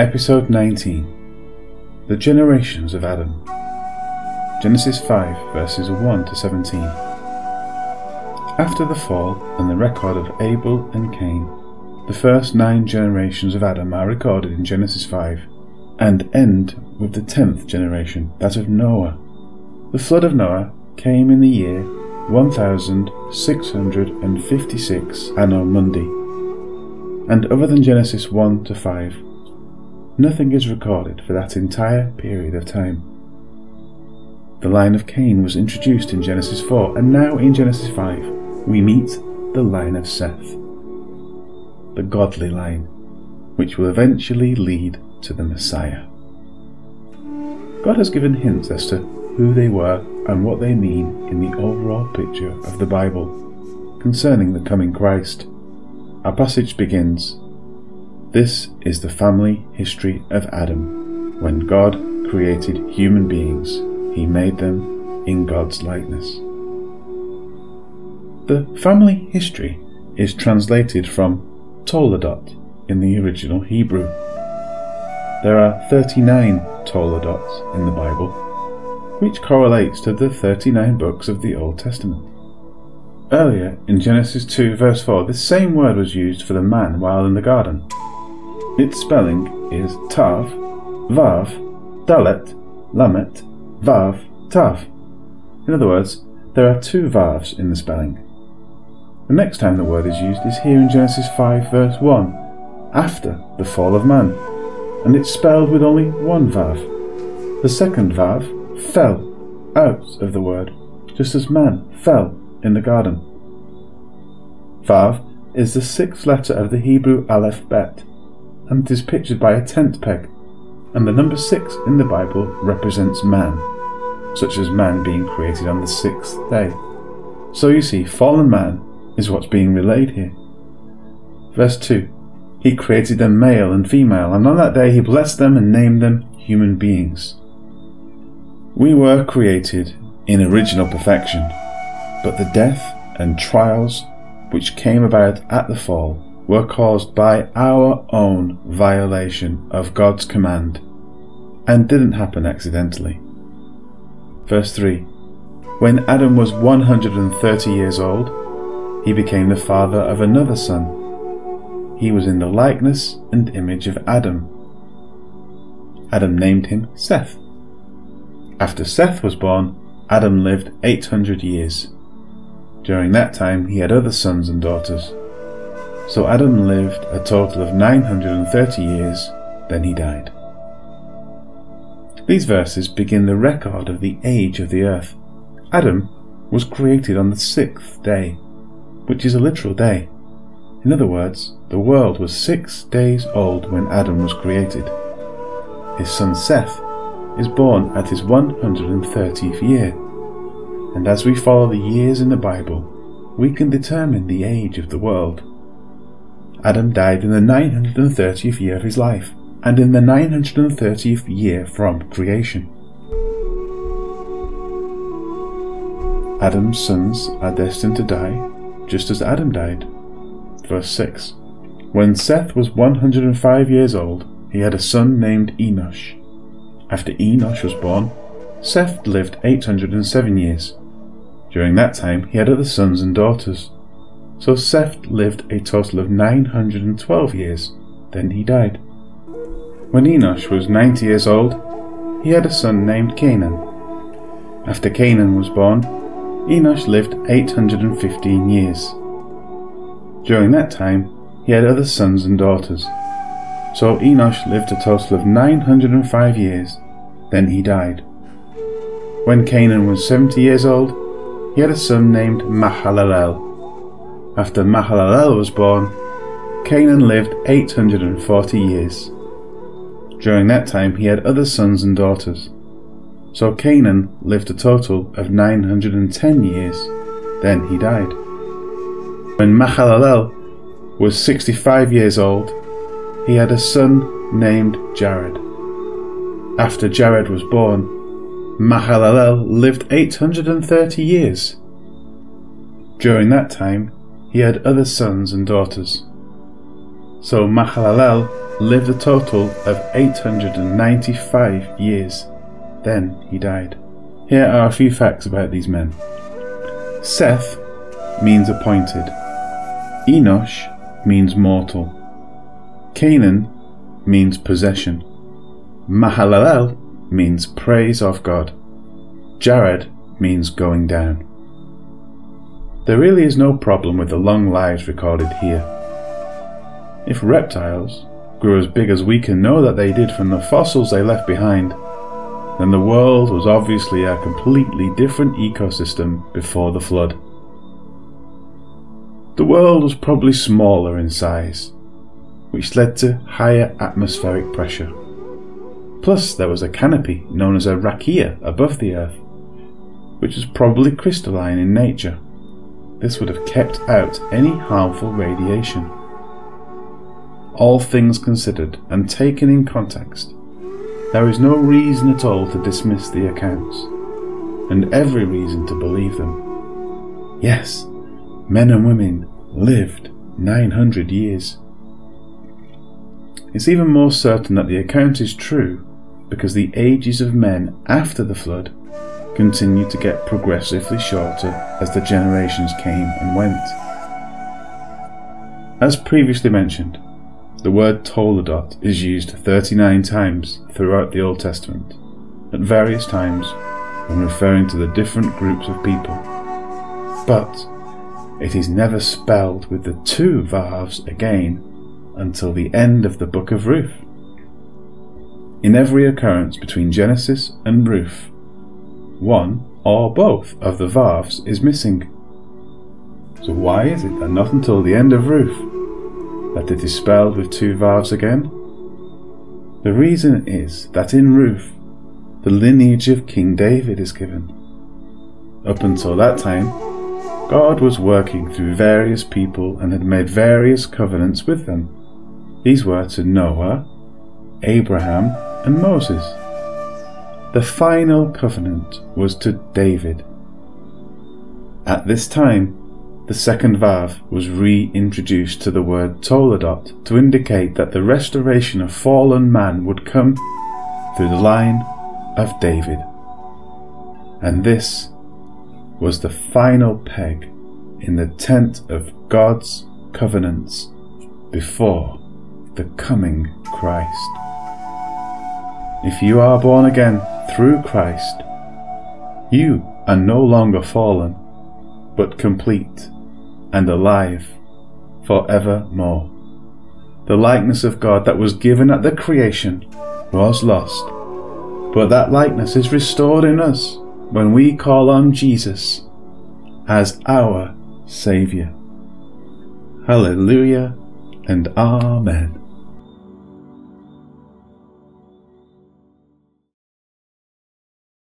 Episode 19 The Generations of Adam. Genesis 5, verses 1 to 17. After the fall and the record of Abel and Cain, the first nine generations of Adam are recorded in Genesis 5 and end with the tenth generation, that of Noah. The flood of Noah came in the year 1656 Anno Mundi, and other than Genesis 1 to 5, Nothing is recorded for that entire period of time. The line of Cain was introduced in Genesis 4, and now in Genesis 5, we meet the line of Seth, the godly line, which will eventually lead to the Messiah. God has given hints as to who they were and what they mean in the overall picture of the Bible concerning the coming Christ. Our passage begins this is the family history of Adam. When God created human beings, he made them in God's likeness. The family history is translated from Toledot in the original Hebrew. There are 39 Toledots in the Bible, which correlates to the 39 books of the Old Testament. Earlier, in Genesis 2, verse 4, this same word was used for the man while in the garden. Its spelling is Tav, Vav, Dalet, Lamet, Vav, Tav. In other words, there are two Vavs in the spelling. The next time the word is used is here in Genesis 5 verse 1, after the fall of man, and it's spelled with only one Vav. The second Vav fell out of the word, just as man fell in the garden. Vav is the sixth letter of the Hebrew Aleph Bet and it is pictured by a tent peg, and the number six in the Bible represents man, such as man being created on the sixth day. So you see, fallen man is what's being relayed here. Verse 2 He created them male and female, and on that day he blessed them and named them human beings. We were created in original perfection, but the death and trials which came about at the fall were caused by our own violation of God's command and didn't happen accidentally. Verse 3 When Adam was 130 years old, he became the father of another son. He was in the likeness and image of Adam. Adam named him Seth. After Seth was born, Adam lived 800 years. During that time, he had other sons and daughters. So Adam lived a total of 930 years, then he died. These verses begin the record of the age of the earth. Adam was created on the sixth day, which is a literal day. In other words, the world was six days old when Adam was created. His son Seth is born at his 130th year, and as we follow the years in the Bible, we can determine the age of the world. Adam died in the 930th year of his life, and in the 930th year from creation. Adam's sons are destined to die, just as Adam died. Verse 6 When Seth was 105 years old, he had a son named Enosh. After Enosh was born, Seth lived 807 years. During that time, he had other sons and daughters. So Seth lived a total of 912 years, then he died. When Enosh was 90 years old, he had a son named Kenan. After Kenan was born, Enosh lived 815 years. During that time, he had other sons and daughters. So Enosh lived a total of 905 years, then he died. When Kenan was 70 years old, he had a son named Mahalalel. After Mahalalel was born, Kenan lived 840 years. During that time he had other sons and daughters. So Kenan lived a total of 910 years. Then he died. When Mahalalel was 65 years old, he had a son named Jared. After Jared was born, Mahalalel lived 830 years. During that time, he had other sons and daughters. So Mahalalel lived a total of 895 years. Then he died. Here are a few facts about these men. Seth means appointed. Enosh means mortal. Kenan means possession. Mahalalel means praise of God. Jared means going down. There really is no problem with the long lives recorded here. If reptiles grew as big as we can know that they did from the fossils they left behind, then the world was obviously a completely different ecosystem before the flood. The world was probably smaller in size, which led to higher atmospheric pressure. Plus, there was a canopy known as a rakia above the Earth, which was probably crystalline in nature. This would have kept out any harmful radiation. All things considered and taken in context, there is no reason at all to dismiss the accounts, and every reason to believe them. Yes, men and women lived 900 years. It's even more certain that the account is true because the ages of men after the flood continued to get progressively shorter as the generations came and went. As previously mentioned, the word Toledot is used 39 times throughout the Old Testament, at various times when referring to the different groups of people. But it is never spelled with the two Vavs again until the end of the book of Ruth. In every occurrence between Genesis and Ruth, one or both of the Vavs is missing. So why is it that not until the end of Ruth that it is spelled with two Vavs again? The reason is that in Ruth, the lineage of King David is given. Up until that time, God was working through various people and had made various covenants with them. These were to Noah, Abraham, and Moses. The final covenant was to David. At this time, the second Vav was reintroduced to the word Toledot to indicate that the restoration of fallen man would come through the line of David. And this was the final peg in the tent of God's covenants before the coming Christ. If you are born again through Christ, you are no longer fallen, but complete and alive forevermore. The likeness of God that was given at the creation was lost, but that likeness is restored in us when we call on Jesus as our Saviour. Hallelujah and Amen.